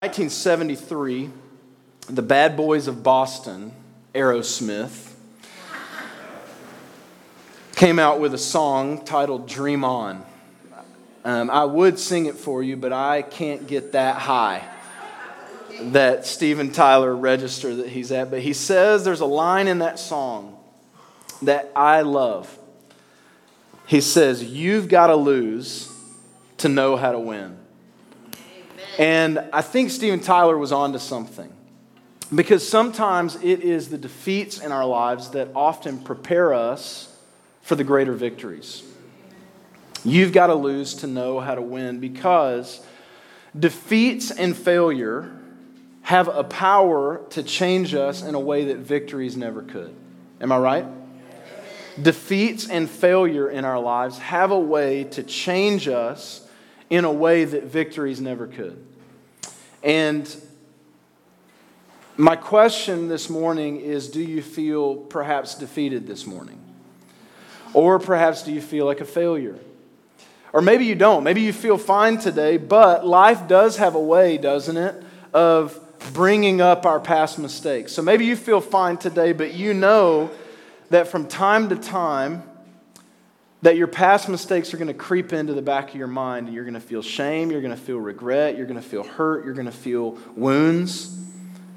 1973, the Bad Boys of Boston, Aerosmith, came out with a song titled Dream On. Um, I would sing it for you, but I can't get that high that Steven Tyler register that he's at. But he says there's a line in that song that I love. He says, You've got to lose to know how to win. And I think Steven Tyler was onto something. Because sometimes it is the defeats in our lives that often prepare us for the greater victories. You've got to lose to know how to win because defeats and failure have a power to change us in a way that victories never could. Am I right? Defeats and failure in our lives have a way to change us in a way that victories never could. And my question this morning is do you feel perhaps defeated this morning? Or perhaps do you feel like a failure? Or maybe you don't. Maybe you feel fine today, but life does have a way, doesn't it, of bringing up our past mistakes. So maybe you feel fine today, but you know that from time to time, that your past mistakes are going to creep into the back of your mind and you're going to feel shame, you're going to feel regret, you're going to feel hurt, you're going to feel wounds.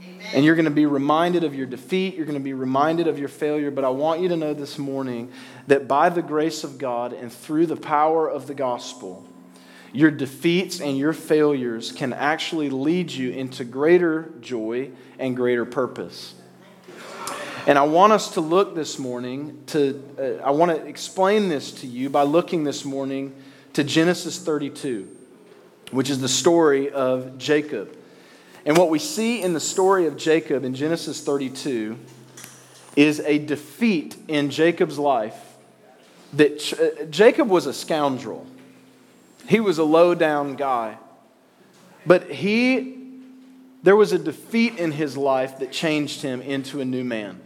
Amen. And you're going to be reminded of your defeat, you're going to be reminded of your failure. But I want you to know this morning that by the grace of God and through the power of the gospel, your defeats and your failures can actually lead you into greater joy and greater purpose. And I want us to look this morning to, uh, I want to explain this to you by looking this morning to Genesis 32, which is the story of Jacob. And what we see in the story of Jacob in Genesis 32 is a defeat in Jacob's life that uh, Jacob was a scoundrel. He was a low down guy. But he, there was a defeat in his life that changed him into a new man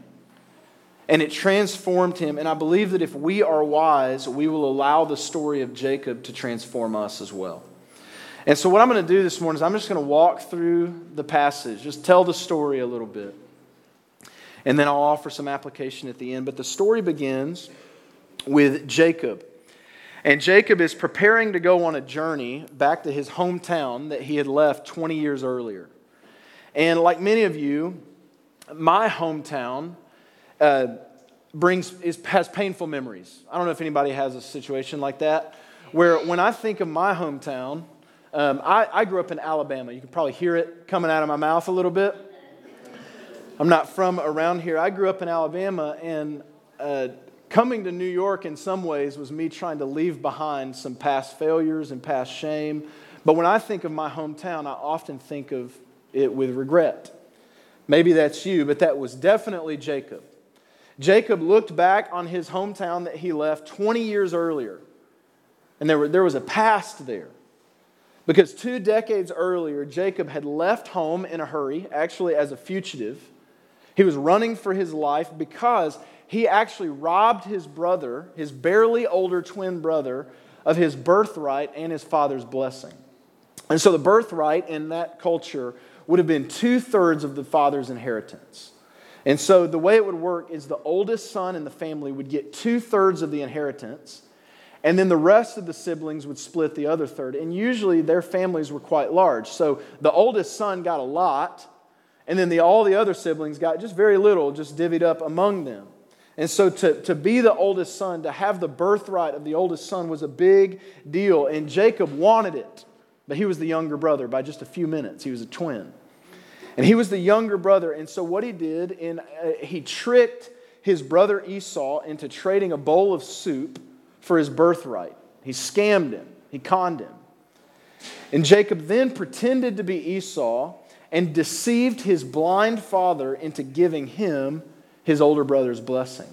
and it transformed him. And I believe that if we are wise, we will allow the story of Jacob to transform us as well. And so, what I'm going to do this morning is I'm just going to walk through the passage, just tell the story a little bit. And then I'll offer some application at the end. But the story begins with Jacob. And Jacob is preparing to go on a journey back to his hometown that he had left 20 years earlier. And like many of you, my hometown uh, brings is, has painful memories. I don't know if anybody has a situation like that, where when I think of my hometown, um, I, I grew up in Alabama. You can probably hear it coming out of my mouth a little bit. I'm not from around here. I grew up in Alabama, and uh, coming to New York in some ways was me trying to leave behind some past failures and past shame. But when I think of my hometown, I often think of it with regret. Maybe that's you, but that was definitely Jacob. Jacob looked back on his hometown that he left 20 years earlier, and there, were, there was a past there. Because two decades earlier, Jacob had left home in a hurry, actually as a fugitive. He was running for his life because he actually robbed his brother, his barely older twin brother, of his birthright and his father's blessing. And so the birthright in that culture would have been two thirds of the father's inheritance. And so the way it would work is the oldest son in the family would get two thirds of the inheritance, and then the rest of the siblings would split the other third. And usually their families were quite large. So the oldest son got a lot, and then the, all the other siblings got just very little, just divvied up among them. And so to, to be the oldest son, to have the birthright of the oldest son was a big deal. And Jacob wanted it, but he was the younger brother by just a few minutes. He was a twin. And he was the younger brother. And so, what he did, in, uh, he tricked his brother Esau into trading a bowl of soup for his birthright. He scammed him, he conned him. And Jacob then pretended to be Esau and deceived his blind father into giving him his older brother's blessing.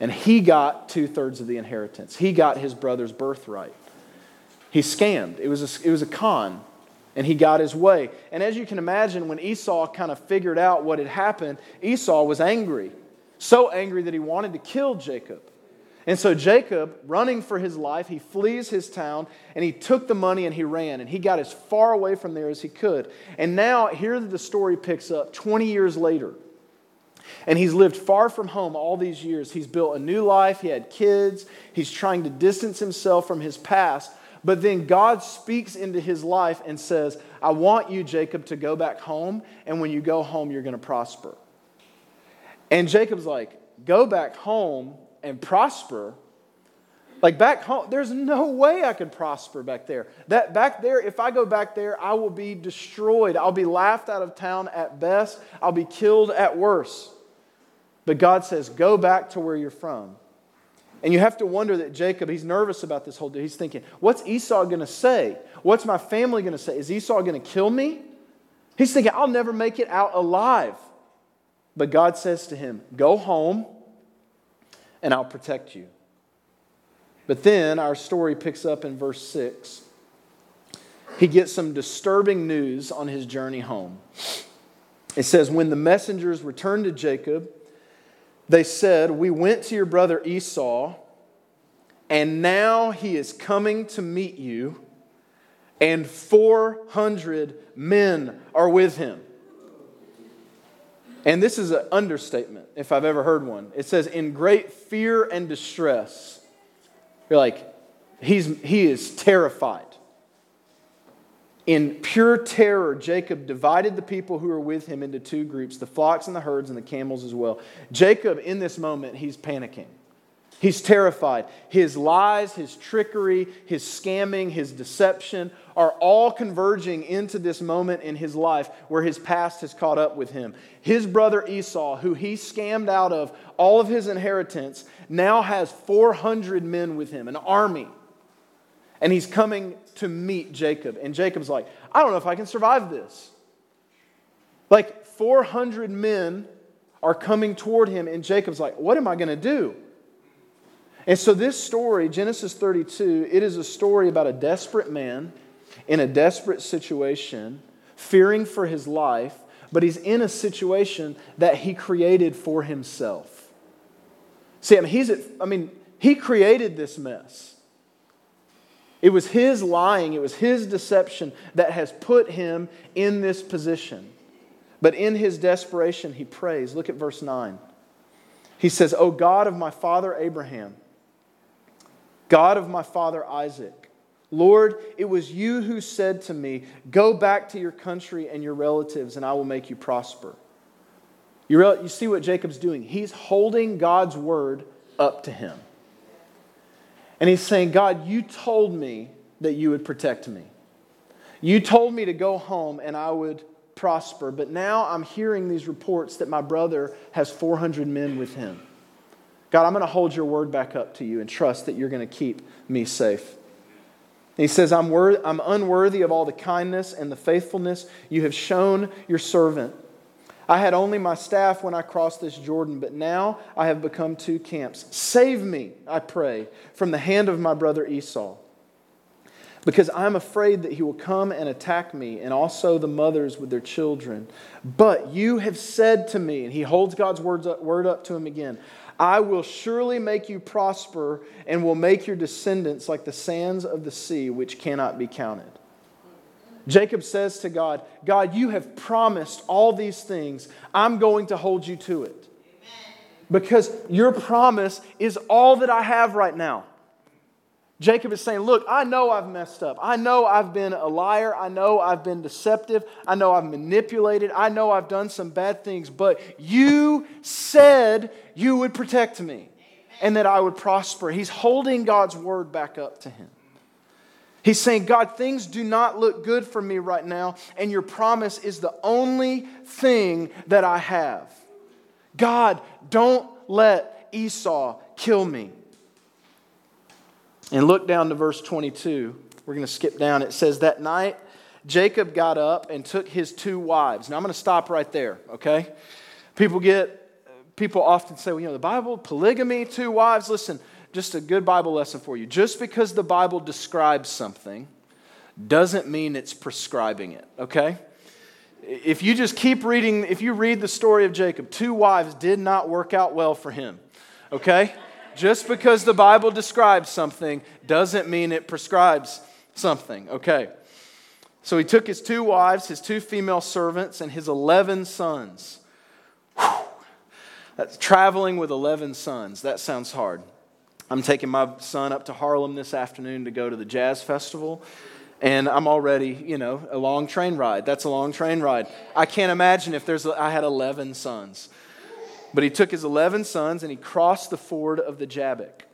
And he got two thirds of the inheritance, he got his brother's birthright. He scammed, it was a, it was a con and he got his way. And as you can imagine, when Esau kind of figured out what had happened, Esau was angry. So angry that he wanted to kill Jacob. And so Jacob, running for his life, he flees his town and he took the money and he ran and he got as far away from there as he could. And now, here the story picks up 20 years later. And he's lived far from home all these years. He's built a new life, he had kids, he's trying to distance himself from his past. But then God speaks into his life and says, I want you, Jacob, to go back home, and when you go home, you're going to prosper. And Jacob's like, Go back home and prosper. Like back home, there's no way I could prosper back there. That back there, if I go back there, I will be destroyed. I'll be laughed out of town at best. I'll be killed at worst. But God says, go back to where you're from. And you have to wonder that Jacob, he's nervous about this whole deal. He's thinking, what's Esau going to say? What's my family going to say? Is Esau going to kill me? He's thinking, I'll never make it out alive. But God says to him, Go home and I'll protect you. But then our story picks up in verse 6. He gets some disturbing news on his journey home. It says, When the messengers returned to Jacob, they said, We went to your brother Esau, and now he is coming to meet you, and 400 men are with him. And this is an understatement, if I've ever heard one. It says, in great fear and distress. You're like, he's, he is terrified. In pure terror, Jacob divided the people who were with him into two groups the flocks and the herds and the camels as well. Jacob, in this moment, he's panicking. He's terrified. His lies, his trickery, his scamming, his deception are all converging into this moment in his life where his past has caught up with him. His brother Esau, who he scammed out of all of his inheritance, now has 400 men with him, an army. And he's coming to meet Jacob. And Jacob's like, I don't know if I can survive this. Like 400 men are coming toward him, and Jacob's like, What am I going to do? And so, this story, Genesis 32, it is a story about a desperate man in a desperate situation, fearing for his life, but he's in a situation that he created for himself. See, I mean, he's at, I mean, he created this mess. It was his lying, it was his deception that has put him in this position. But in his desperation, he prays. Look at verse 9. He says, O God of my father Abraham, God of my father Isaac. Lord, it was you who said to me, Go back to your country and your relatives, and I will make you prosper. You, you see what Jacob's doing? He's holding God's word up to him. And he's saying, God, you told me that you would protect me. You told me to go home and I would prosper, but now I'm hearing these reports that my brother has 400 men with him. God, I'm going to hold your word back up to you and trust that you're going to keep me safe. He says, I'm, worth, I'm unworthy of all the kindness and the faithfulness you have shown your servant. I had only my staff when I crossed this Jordan, but now I have become two camps. Save me, I pray, from the hand of my brother Esau, because I'm afraid that he will come and attack me, and also the mothers with their children. But you have said to me, and he holds God's words up, word up to him again I will surely make you prosper and will make your descendants like the sands of the sea, which cannot be counted. Jacob says to God, God, you have promised all these things. I'm going to hold you to it. Because your promise is all that I have right now. Jacob is saying, Look, I know I've messed up. I know I've been a liar. I know I've been deceptive. I know I've manipulated. I know I've done some bad things. But you said you would protect me and that I would prosper. He's holding God's word back up to him. He's saying, God, things do not look good for me right now, and your promise is the only thing that I have. God, don't let Esau kill me. And look down to verse 22. We're going to skip down. It says, That night Jacob got up and took his two wives. Now I'm going to stop right there, okay? People get, people often say, well, you know, the Bible, polygamy, two wives. Listen, just a good Bible lesson for you. Just because the Bible describes something doesn't mean it's prescribing it, okay? If you just keep reading, if you read the story of Jacob, two wives did not work out well for him, okay? Just because the Bible describes something doesn't mean it prescribes something, okay? So he took his two wives, his two female servants, and his 11 sons. Whew. That's traveling with 11 sons. That sounds hard. I'm taking my son up to Harlem this afternoon to go to the jazz festival. And I'm already, you know, a long train ride. That's a long train ride. I can't imagine if there's, I had 11 sons. But he took his 11 sons and he crossed the ford of the Jabbok.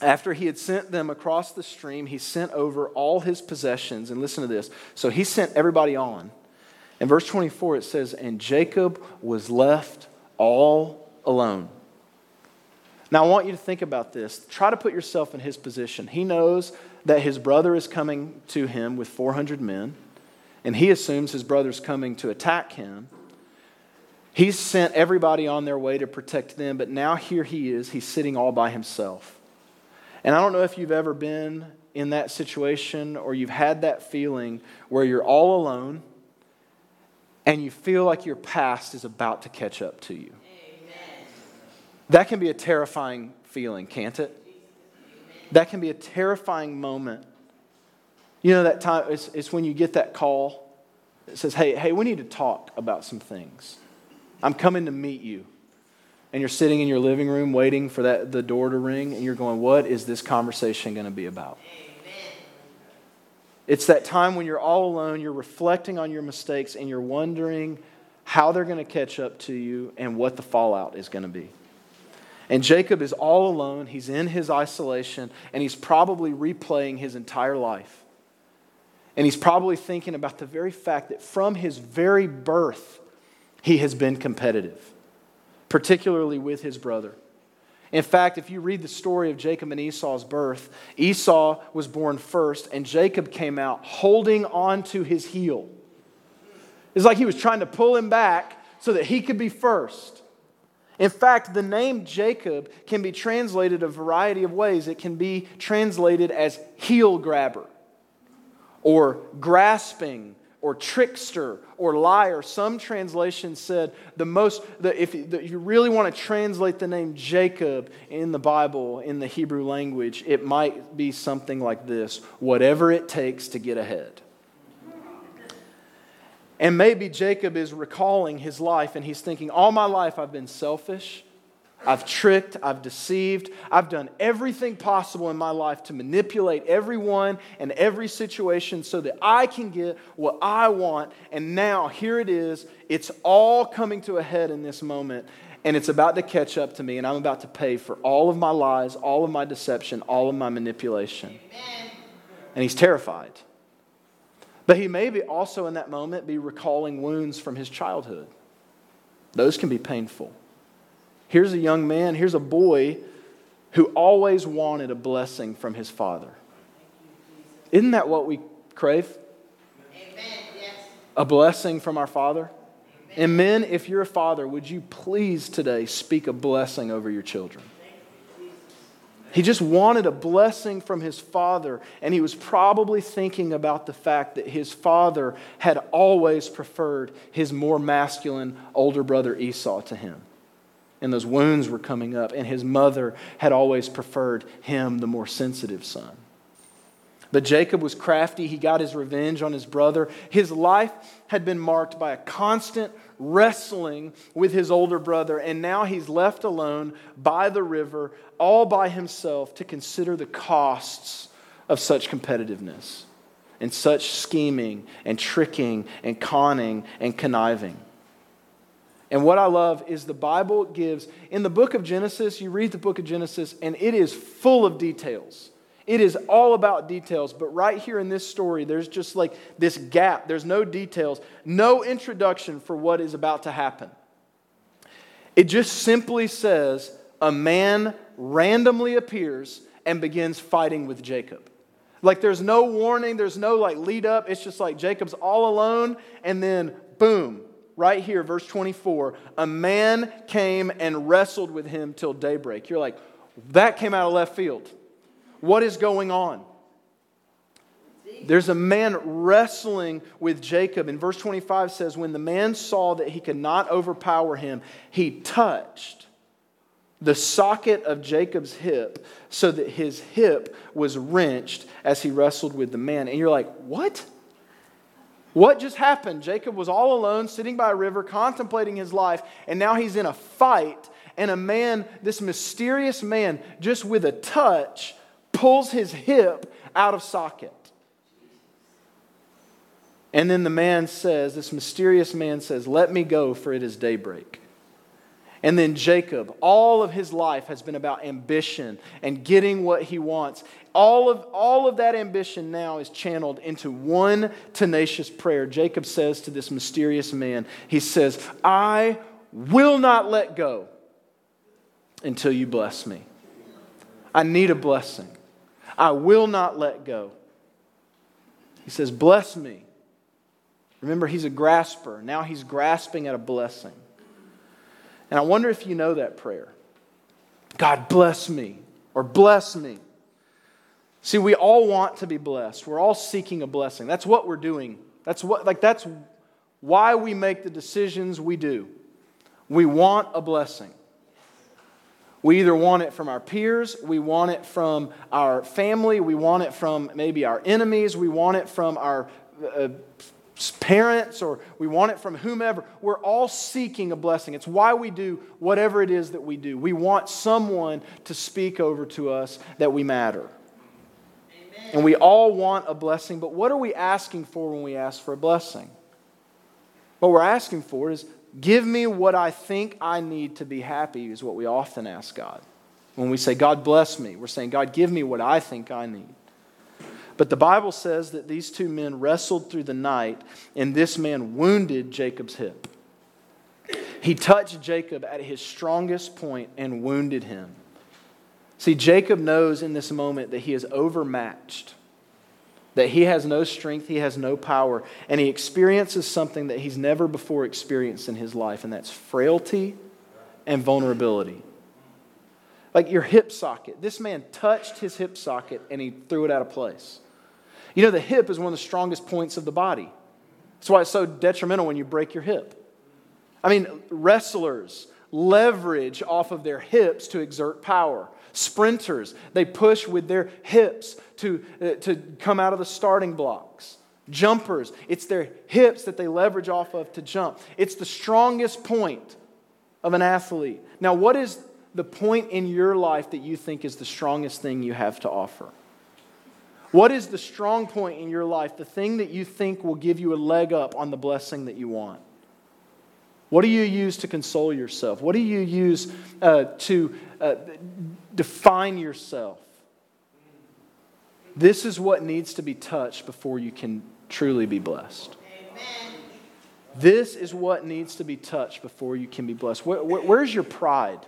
After he had sent them across the stream, he sent over all his possessions. And listen to this. So he sent everybody on. In verse 24, it says, And Jacob was left all alone. Now, I want you to think about this. Try to put yourself in his position. He knows that his brother is coming to him with 400 men, and he assumes his brother's coming to attack him. He's sent everybody on their way to protect them, but now here he is. He's sitting all by himself. And I don't know if you've ever been in that situation or you've had that feeling where you're all alone and you feel like your past is about to catch up to you. That can be a terrifying feeling, can't it? That can be a terrifying moment. You know, that time, it's, it's when you get that call. It says, hey, hey, we need to talk about some things. I'm coming to meet you. And you're sitting in your living room waiting for that, the door to ring, and you're going, What is this conversation going to be about? It's that time when you're all alone, you're reflecting on your mistakes, and you're wondering how they're going to catch up to you and what the fallout is going to be. And Jacob is all alone. He's in his isolation, and he's probably replaying his entire life. And he's probably thinking about the very fact that from his very birth, he has been competitive, particularly with his brother. In fact, if you read the story of Jacob and Esau's birth, Esau was born first, and Jacob came out holding on to his heel. It's like he was trying to pull him back so that he could be first. In fact, the name Jacob can be translated a variety of ways. It can be translated as heel grabber, or grasping, or trickster or liar. Some translations said the most, the, if you really want to translate the name Jacob in the Bible, in the Hebrew language, it might be something like this whatever it takes to get ahead. And maybe Jacob is recalling his life and he's thinking, All my life I've been selfish. I've tricked, I've deceived, I've done everything possible in my life to manipulate everyone and every situation so that I can get what I want. And now here it is. It's all coming to a head in this moment, and it's about to catch up to me, and I'm about to pay for all of my lies, all of my deception, all of my manipulation. Amen. And he's terrified. But he may be also in that moment be recalling wounds from his childhood. Those can be painful. Here's a young man, here's a boy who always wanted a blessing from his father. Isn't that what we crave? Amen. Yes. A blessing from our father? Amen. And men, if you're a father, would you please today speak a blessing over your children? He just wanted a blessing from his father, and he was probably thinking about the fact that his father had always preferred his more masculine older brother Esau to him and those wounds were coming up, and his mother had always preferred him, the more sensitive son. But Jacob was crafty. He got his revenge on his brother. His life had been marked by a constant wrestling with his older brother, and now he's left alone by the river, all by himself, to consider the costs of such competitiveness and such scheming and tricking and conning and conniving. And what I love is the Bible gives, in the book of Genesis, you read the book of Genesis, and it is full of details. It is all about details. But right here in this story, there's just like this gap. There's no details, no introduction for what is about to happen. It just simply says a man randomly appears and begins fighting with Jacob. Like there's no warning, there's no like lead up. It's just like Jacob's all alone, and then boom, right here, verse 24, a man came and wrestled with him till daybreak. You're like, that came out of left field. What is going on? There's a man wrestling with Jacob. And verse 25 says, When the man saw that he could not overpower him, he touched the socket of Jacob's hip so that his hip was wrenched as he wrestled with the man. And you're like, what? What just happened? Jacob was all alone, sitting by a river, contemplating his life, and now he's in a fight. And a man, this mysterious man, just with a touch, pulls his hip out of socket. And then the man says, this mysterious man says, Let me go, for it is daybreak. And then Jacob, all of his life has been about ambition and getting what he wants. All of, all of that ambition now is channeled into one tenacious prayer. Jacob says to this mysterious man, He says, I will not let go until you bless me. I need a blessing. I will not let go. He says, Bless me. Remember, he's a grasper. Now he's grasping at a blessing. And I wonder if you know that prayer God bless me, or bless me. See, we all want to be blessed. We're all seeking a blessing. That's what we're doing. That's what like that's why we make the decisions we do. We want a blessing. We either want it from our peers, we want it from our family, we want it from maybe our enemies, we want it from our uh, parents or we want it from whomever. We're all seeking a blessing. It's why we do whatever it is that we do. We want someone to speak over to us that we matter. Amen. And we all want a blessing, but what are we asking for when we ask for a blessing? What we're asking for is give me what I think I need to be happy, is what we often ask God. When we say, God bless me, we're saying, God, give me what I think I need. But the Bible says that these two men wrestled through the night, and this man wounded Jacob's hip. He touched Jacob at his strongest point and wounded him. See, Jacob knows in this moment that he is overmatched, that he has no strength, he has no power, and he experiences something that he's never before experienced in his life, and that's frailty and vulnerability. Like your hip socket. This man touched his hip socket and he threw it out of place. You know, the hip is one of the strongest points of the body. That's why it's so detrimental when you break your hip. I mean, wrestlers leverage off of their hips to exert power. Sprinters, they push with their hips to, uh, to come out of the starting blocks. Jumpers, it's their hips that they leverage off of to jump. It's the strongest point of an athlete. Now, what is the point in your life that you think is the strongest thing you have to offer? What is the strong point in your life, the thing that you think will give you a leg up on the blessing that you want? What do you use to console yourself? What do you use uh, to uh, define yourself? This is what needs to be touched before you can truly be blessed. Amen. This is what needs to be touched before you can be blessed. Where, where, where's your pride?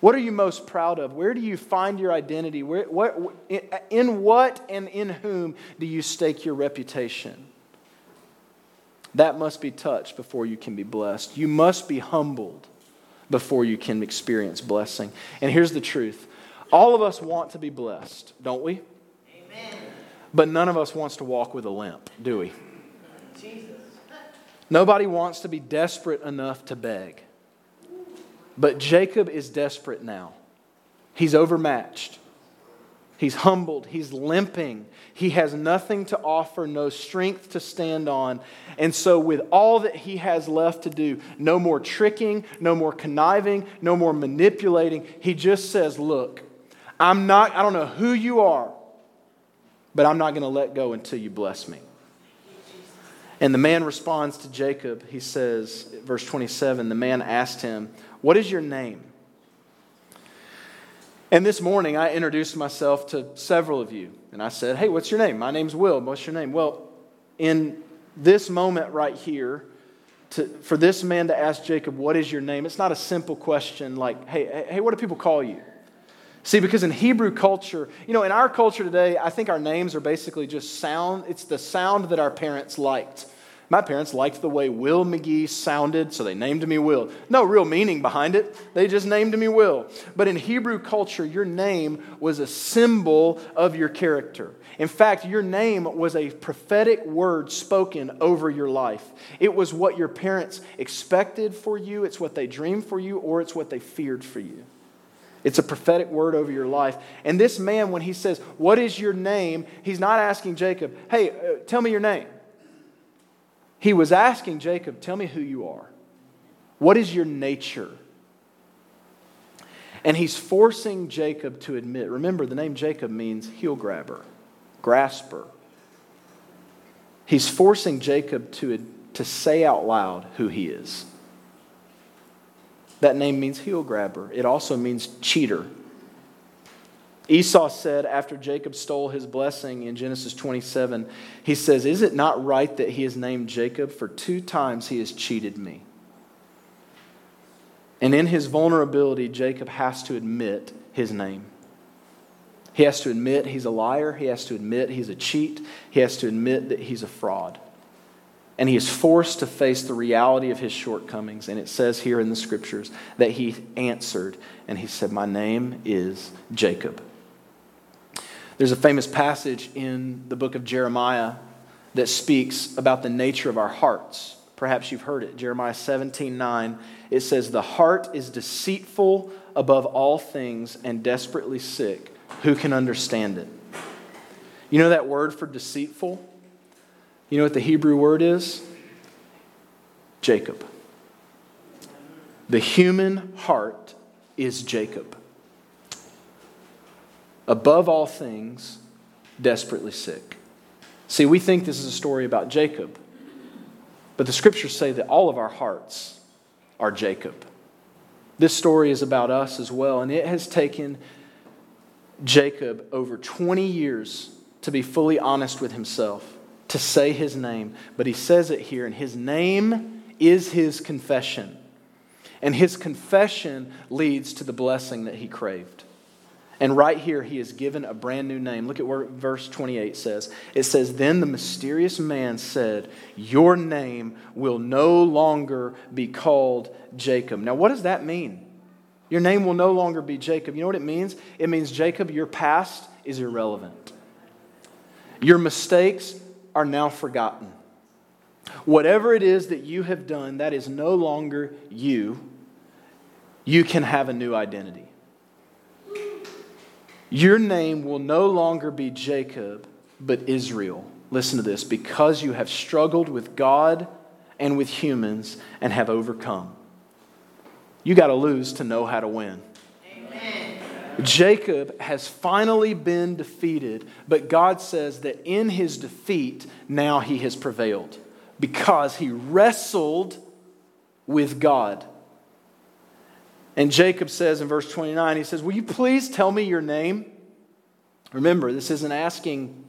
What are you most proud of? Where do you find your identity? Where, what, in what and in whom do you stake your reputation? That must be touched before you can be blessed. You must be humbled before you can experience blessing. And here's the truth all of us want to be blessed, don't we? Amen. But none of us wants to walk with a limp, do we? Jesus. Nobody wants to be desperate enough to beg. But Jacob is desperate now. He's overmatched. He's humbled. He's limping. He has nothing to offer, no strength to stand on. And so, with all that he has left to do, no more tricking, no more conniving, no more manipulating, he just says, Look, I'm not, I don't know who you are, but I'm not going to let go until you bless me. And the man responds to Jacob. He says, verse 27, the man asked him, what is your name? And this morning, I introduced myself to several of you. And I said, Hey, what's your name? My name's Will. What's your name? Well, in this moment right here, to, for this man to ask Jacob, What is your name? It's not a simple question like, Hey, hey, what do people call you? See, because in Hebrew culture, you know, in our culture today, I think our names are basically just sound. It's the sound that our parents liked My parents liked the way Will McGee sounded, so they named me Will. No real meaning behind it. They just named me Will. But in Hebrew culture, your name was a symbol of your character. In fact, your name was a prophetic word spoken over your life. It was what your parents expected for you, it's what they dreamed for you, or it's what they feared for you. It's a prophetic word over your life. And this man, when he says, What is your name? he's not asking Jacob, Hey, uh, tell me your name. He was asking Jacob, Tell me who you are. What is your nature? And he's forcing Jacob to admit remember, the name Jacob means heel grabber, grasper. He's forcing Jacob to, to say out loud who he is. That name means heel grabber, it also means cheater. Esau said after Jacob stole his blessing in Genesis 27, he says, Is it not right that he is named Jacob? For two times he has cheated me. And in his vulnerability, Jacob has to admit his name. He has to admit he's a liar. He has to admit he's a cheat. He has to admit that he's a fraud. And he is forced to face the reality of his shortcomings. And it says here in the scriptures that he answered and he said, My name is Jacob. There's a famous passage in the book of Jeremiah that speaks about the nature of our hearts. Perhaps you've heard it. Jeremiah 17 9. It says, The heart is deceitful above all things and desperately sick. Who can understand it? You know that word for deceitful? You know what the Hebrew word is? Jacob. The human heart is Jacob above all things, desperately sick. See, we think this is a story about Jacob, but the scriptures say that all of our hearts are Jacob. This story is about us as well, and it has taken Jacob over 20 years to be fully honest with himself, to say his name. But he says it here, and his name is his confession. And his confession leads to the blessing that he craved. And right here, he is given a brand new name. Look at what verse 28 says. It says, Then the mysterious man said, Your name will no longer be called Jacob. Now, what does that mean? Your name will no longer be Jacob. You know what it means? It means, Jacob, your past is irrelevant. Your mistakes are now forgotten. Whatever it is that you have done, that is no longer you. You can have a new identity. Your name will no longer be Jacob, but Israel. Listen to this because you have struggled with God and with humans and have overcome. You got to lose to know how to win. Amen. Jacob has finally been defeated, but God says that in his defeat, now he has prevailed because he wrestled with God. And Jacob says in verse 29, he says, Will you please tell me your name? Remember, this isn't asking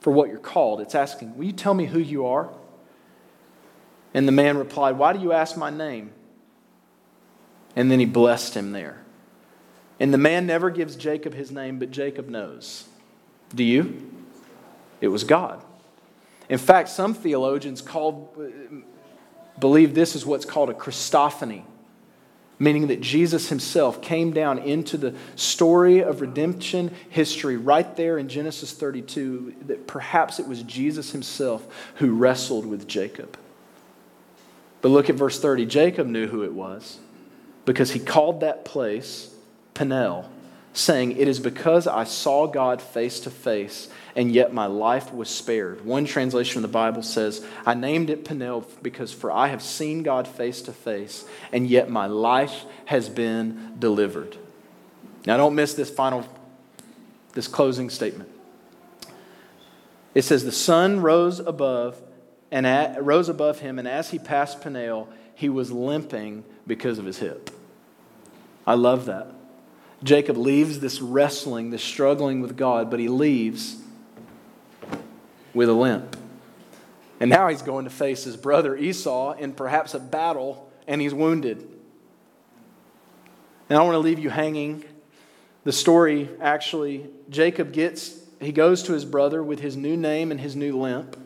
for what you're called, it's asking, Will you tell me who you are? And the man replied, Why do you ask my name? And then he blessed him there. And the man never gives Jacob his name, but Jacob knows. Do you? It was God. In fact, some theologians called, believe this is what's called a Christophany meaning that Jesus himself came down into the story of redemption history right there in Genesis 32, that perhaps it was Jesus himself who wrestled with Jacob. But look at verse 30. Jacob knew who it was because he called that place Peniel, saying, It is because I saw God face to face and yet my life was spared. One translation of the Bible says, I named it Peniel because for I have seen God face to face, and yet my life has been delivered. Now, don't miss this final, this closing statement. It says, The sun rose above and at, rose above him, and as he passed Peniel, he was limping because of his hip. I love that. Jacob leaves this wrestling, this struggling with God, but he leaves with a limp. And now he's going to face his brother Esau in perhaps a battle, and he's wounded. And I want to leave you hanging. The story actually, Jacob gets, he goes to his brother with his new name and his new limp.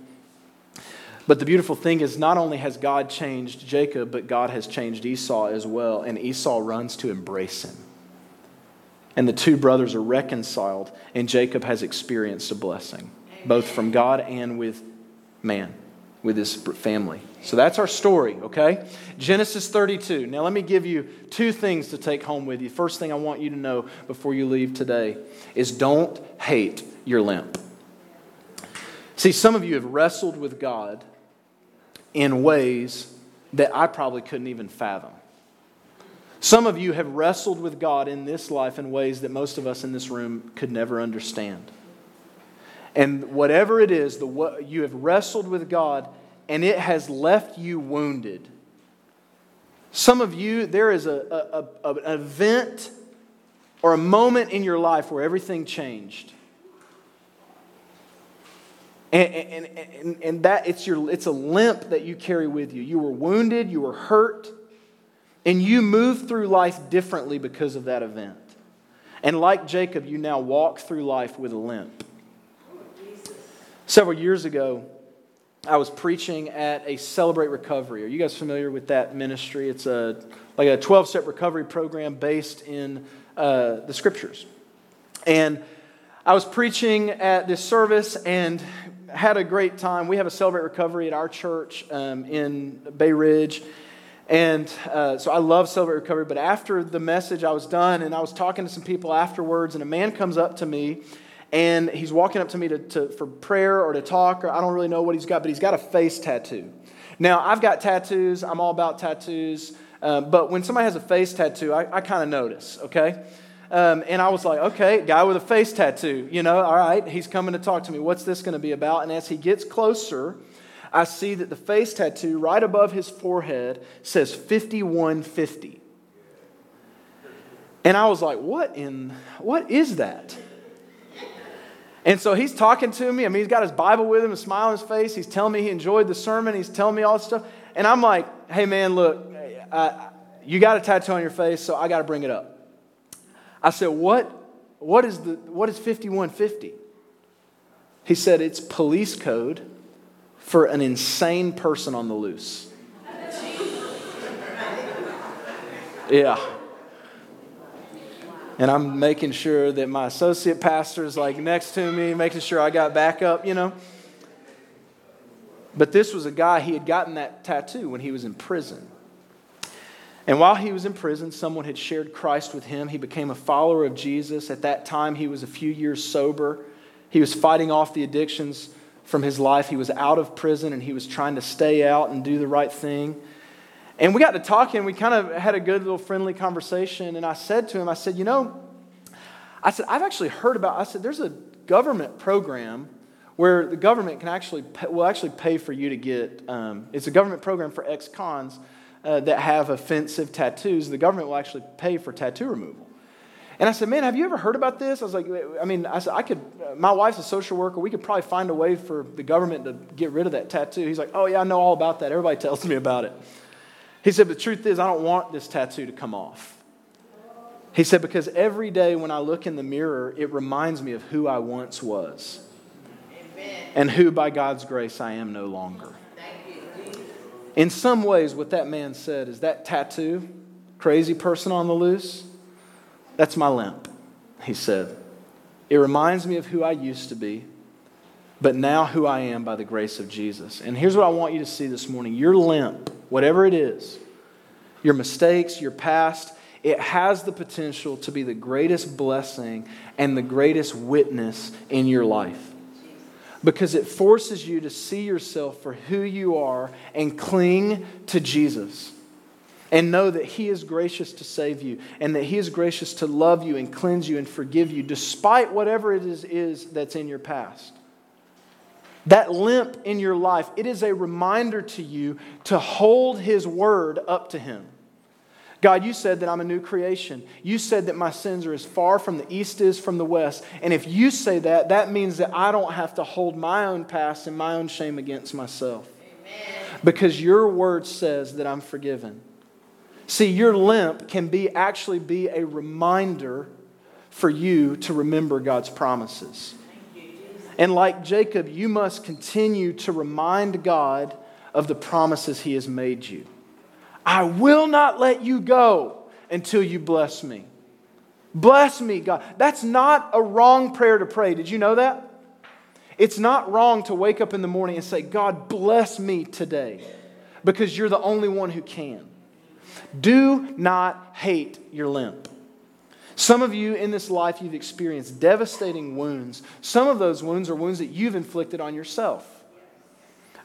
But the beautiful thing is, not only has God changed Jacob, but God has changed Esau as well. And Esau runs to embrace him. And the two brothers are reconciled, and Jacob has experienced a blessing, both from God and with man, with his family. So that's our story, okay? Genesis 32. Now, let me give you two things to take home with you. First thing I want you to know before you leave today is don't hate your limp. See, some of you have wrestled with God in ways that I probably couldn't even fathom. Some of you have wrestled with God in this life in ways that most of us in this room could never understand. And whatever it is, the, you have wrestled with God and it has left you wounded. Some of you, there is a, a, a, an event or a moment in your life where everything changed. And, and, and, and, that it's, your, it's a limp that you carry with you. You were wounded, you were hurt, and you move through life differently because of that event. And like Jacob, you now walk through life with a limp. Several years ago, I was preaching at a Celebrate Recovery. Are you guys familiar with that ministry? It's a like a 12 step recovery program based in uh, the scriptures. And I was preaching at this service and had a great time. We have a Celebrate Recovery at our church um, in Bay Ridge. And uh, so I love Celebrate Recovery. But after the message, I was done and I was talking to some people afterwards, and a man comes up to me and he's walking up to me to, to, for prayer or to talk, or I don't really know what he's got, but he's got a face tattoo. Now, I've got tattoos, I'm all about tattoos, uh, but when somebody has a face tattoo, I, I kind of notice, okay? Um, and I was like, okay, guy with a face tattoo, you know, all right, he's coming to talk to me. What's this going to be about? And as he gets closer, I see that the face tattoo right above his forehead says 5150. And I was like, what in, what is that? And so he's talking to me. I mean, he's got his Bible with him, a smile on his face. He's telling me he enjoyed the sermon. He's telling me all this stuff. And I'm like, hey, man, look, you got a tattoo on your face, so I got to bring it up. I said, what, what, is the, what is 5150? He said, it's police code for an insane person on the loose. Yeah and I'm making sure that my associate pastor is like next to me, making sure I got backup, you know. But this was a guy, he had gotten that tattoo when he was in prison. And while he was in prison, someone had shared Christ with him. He became a follower of Jesus. At that time, he was a few years sober. He was fighting off the addictions from his life. He was out of prison and he was trying to stay out and do the right thing. And we got to talking. We kind of had a good little friendly conversation. And I said to him, I said, you know, I said, I've actually heard about, I said, there's a government program where the government can actually, pay, will actually pay for you to get, um, it's a government program for ex-cons uh, that have offensive tattoos. The government will actually pay for tattoo removal. And I said, man, have you ever heard about this? I was like, I mean, I said, I could, my wife's a social worker. We could probably find a way for the government to get rid of that tattoo. He's like, oh, yeah, I know all about that. Everybody tells me about it. He said, The truth is, I don't want this tattoo to come off. He said, Because every day when I look in the mirror, it reminds me of who I once was Amen. and who, by God's grace, I am no longer. In some ways, what that man said is that tattoo, crazy person on the loose, that's my limp, he said. It reminds me of who I used to be, but now who I am by the grace of Jesus. And here's what I want you to see this morning your limp whatever it is, your mistakes, your past, it has the potential to be the greatest blessing and the greatest witness in your life. Because it forces you to see yourself for who you are and cling to Jesus. And know that He is gracious to save you and that He is gracious to love you and cleanse you and forgive you despite whatever it is, is that's in your past. That limp in your life, it is a reminder to you to hold His word up to Him. God, you said that I'm a new creation. You said that my sins are as far from the east is from the west. And if you say that, that means that I don't have to hold my own past and my own shame against myself. Amen. Because your word says that I'm forgiven. See, your limp can be actually be a reminder for you to remember God's promises. And like Jacob, you must continue to remind God of the promises he has made you. I will not let you go until you bless me. Bless me, God. That's not a wrong prayer to pray. Did you know that? It's not wrong to wake up in the morning and say, God, bless me today, because you're the only one who can. Do not hate your limp. Some of you in this life, you've experienced devastating wounds. Some of those wounds are wounds that you've inflicted on yourself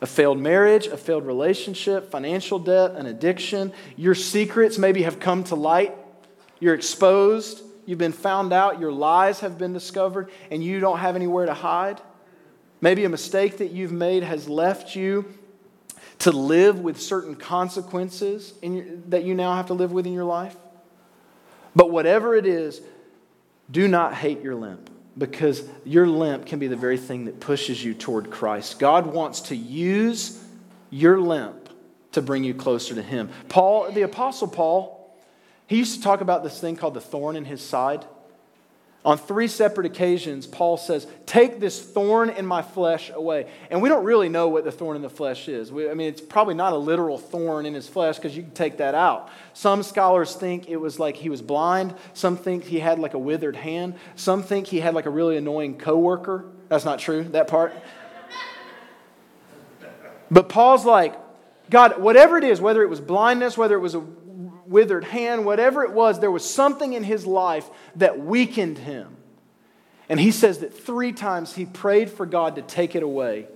a failed marriage, a failed relationship, financial debt, an addiction. Your secrets maybe have come to light. You're exposed. You've been found out. Your lies have been discovered, and you don't have anywhere to hide. Maybe a mistake that you've made has left you to live with certain consequences your, that you now have to live with in your life. But whatever it is, do not hate your limp because your limp can be the very thing that pushes you toward Christ. God wants to use your limp to bring you closer to Him. Paul, the Apostle Paul, he used to talk about this thing called the thorn in his side. On three separate occasions, Paul says, Take this thorn in my flesh away. And we don't really know what the thorn in the flesh is. We, I mean, it's probably not a literal thorn in his flesh because you can take that out. Some scholars think it was like he was blind. Some think he had like a withered hand. Some think he had like a really annoying coworker. That's not true, that part. But Paul's like, God, whatever it is, whether it was blindness, whether it was a withered hand, whatever it was, there was something in his life that weakened him. And he says that three times he prayed for God to take it away.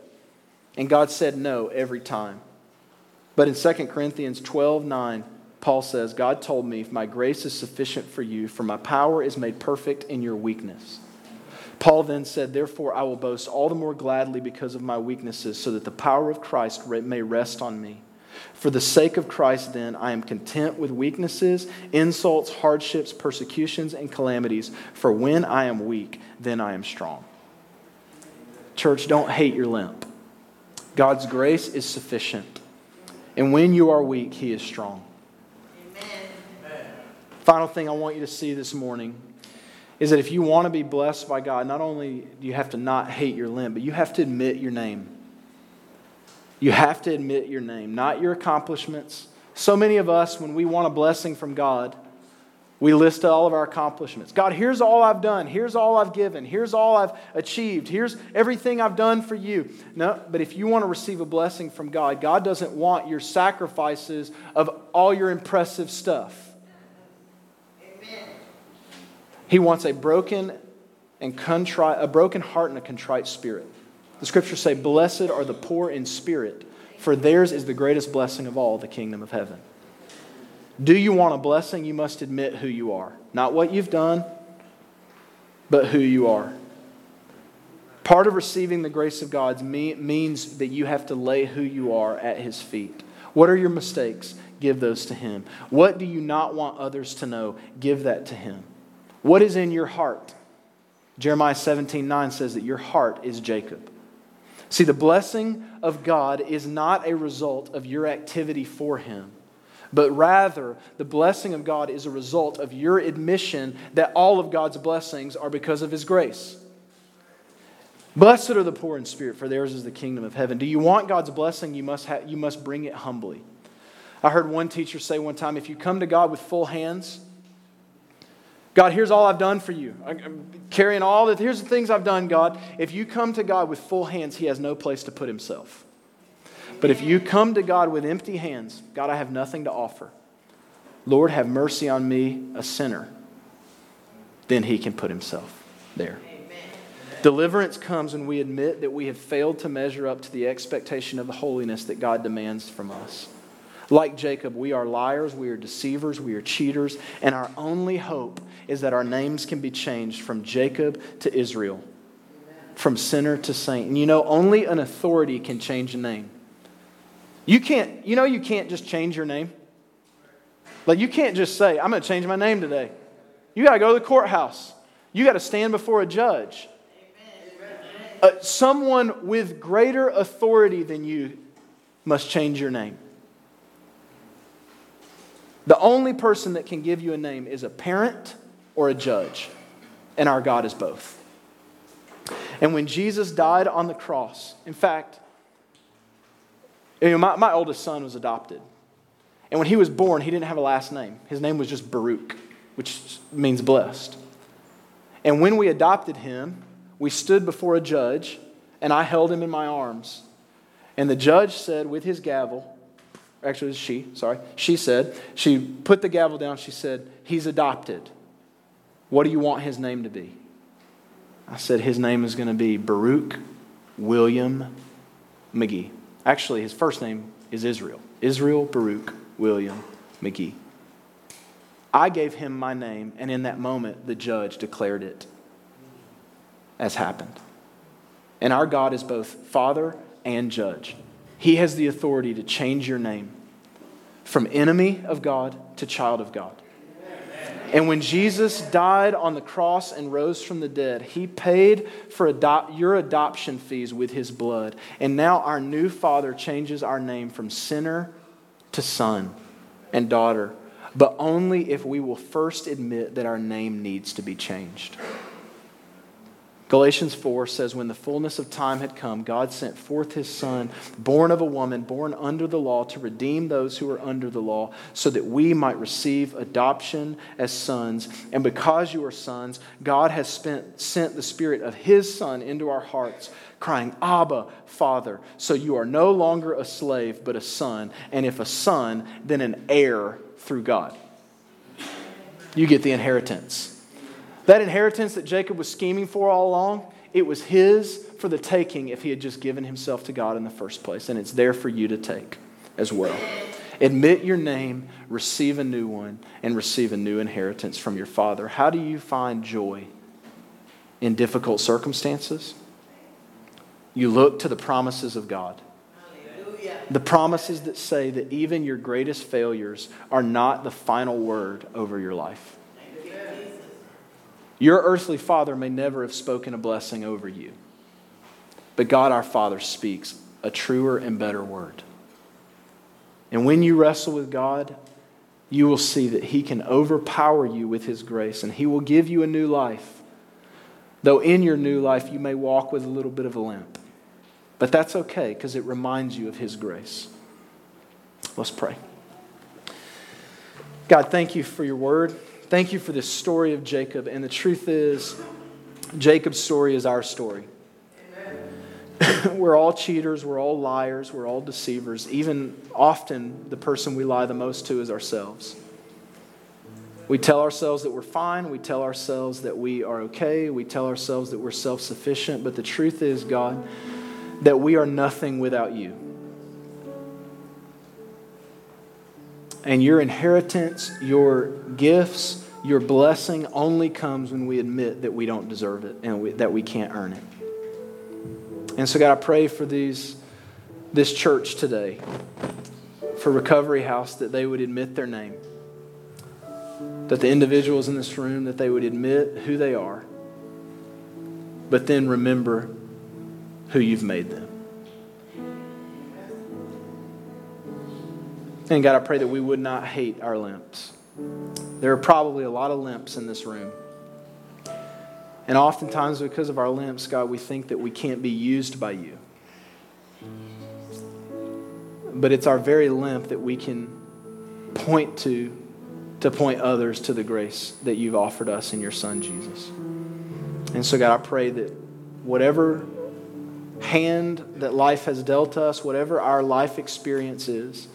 And God said no every time. But in 2 Corinthians 12 9, Paul says, God told me, my grace is sufficient for you, for my power is made perfect in your weakness. Paul then said, Therefore, I will boast all the more gladly because of my weaknesses, so that the power of Christ may rest on me. For the sake of Christ, then, I am content with weaknesses, insults, hardships, persecutions, and calamities. For when I am weak, then I am strong. Church, don't hate your limp. God's grace is sufficient. And when you are weak, He is strong. Amen. Final thing I want you to see this morning is that if you want to be blessed by God, not only do you have to not hate your limp, but you have to admit your name. You have to admit your name, not your accomplishments. So many of us, when we want a blessing from God, we list all of our accomplishments. God, here's all I've done. Here's all I've given. Here's all I've achieved. Here's everything I've done for you. No, but if you want to receive a blessing from God, God doesn't want your sacrifices of all your impressive stuff. Amen. He wants a broken and contrite, a broken heart and a contrite spirit. The scriptures say, Blessed are the poor in spirit, for theirs is the greatest blessing of all, the kingdom of heaven. Do you want a blessing? You must admit who you are. Not what you've done, but who you are. Part of receiving the grace of God means that you have to lay who you are at His feet. What are your mistakes? Give those to Him. What do you not want others to know? Give that to Him. What is in your heart? Jeremiah 17 9 says that your heart is Jacob. See, the blessing of God is not a result of your activity for Him, but rather the blessing of God is a result of your admission that all of God's blessings are because of His grace. Blessed are the poor in spirit, for theirs is the kingdom of heaven. Do you want God's blessing? You must, ha- you must bring it humbly. I heard one teacher say one time if you come to God with full hands, God, here's all I've done for you. I'm carrying all that. Here's the things I've done, God. If you come to God with full hands, He has no place to put Himself. But if you come to God with empty hands, God, I have nothing to offer. Lord, have mercy on me, a sinner. Then He can put Himself there. Deliverance comes when we admit that we have failed to measure up to the expectation of the holiness that God demands from us. Like Jacob, we are liars, we are deceivers, we are cheaters, and our only hope is that our names can be changed from Jacob to Israel, from sinner to saint. And you know, only an authority can change a name. You can't, you know, you can't just change your name. Like, you can't just say, I'm going to change my name today. You got to go to the courthouse, you got to stand before a judge. Uh, someone with greater authority than you must change your name. The only person that can give you a name is a parent or a judge, and our God is both. And when Jesus died on the cross, in fact, you know, my, my oldest son was adopted. And when he was born, he didn't have a last name. His name was just Baruch, which means blessed. And when we adopted him, we stood before a judge, and I held him in my arms. And the judge said with his gavel, actually, she, sorry, she said, she put the gavel down, she said, He's adopted. What do you want his name to be? I said, His name is going to be Baruch William McGee. Actually, his first name is Israel. Israel Baruch William McGee. I gave him my name, and in that moment, the judge declared it as happened. And our God is both Father and Judge. He has the authority to change your name from enemy of God to child of God. And when Jesus died on the cross and rose from the dead, he paid for your adoption fees with his blood. And now our new Father changes our name from sinner to son and daughter, but only if we will first admit that our name needs to be changed. Galatians 4 says, When the fullness of time had come, God sent forth his Son, born of a woman, born under the law, to redeem those who are under the law, so that we might receive adoption as sons. And because you are sons, God has spent, sent the Spirit of his Son into our hearts, crying, Abba, Father. So you are no longer a slave, but a son. And if a son, then an heir through God. You get the inheritance. That inheritance that Jacob was scheming for all along, it was his for the taking if he had just given himself to God in the first place. And it's there for you to take as well. Admit your name, receive a new one, and receive a new inheritance from your Father. How do you find joy in difficult circumstances? You look to the promises of God. The promises that say that even your greatest failures are not the final word over your life. Your earthly father may never have spoken a blessing over you, but God our Father speaks a truer and better word. And when you wrestle with God, you will see that He can overpower you with His grace and He will give you a new life. Though in your new life you may walk with a little bit of a limp. But that's okay because it reminds you of His grace. Let's pray. God, thank you for your word. Thank you for this story of Jacob. And the truth is, Jacob's story is our story. we're all cheaters, we're all liars, we're all deceivers. Even often, the person we lie the most to is ourselves. We tell ourselves that we're fine. We tell ourselves that we are okay. We tell ourselves that we're self sufficient. But the truth is, God, that we are nothing without you. And your inheritance, your gifts, your blessing only comes when we admit that we don't deserve it and we, that we can't earn it. And so, God, I pray for these, this church today, for Recovery House, that they would admit their name. That the individuals in this room, that they would admit who they are, but then remember who you've made them. And God, I pray that we would not hate our limps. There are probably a lot of limps in this room. And oftentimes, because of our limps, God, we think that we can't be used by you. But it's our very limp that we can point to to point others to the grace that you've offered us in your Son, Jesus. And so, God, I pray that whatever hand that life has dealt us, whatever our life experience is,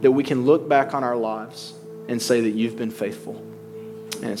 that we can look back on our lives and say that you've been faithful. And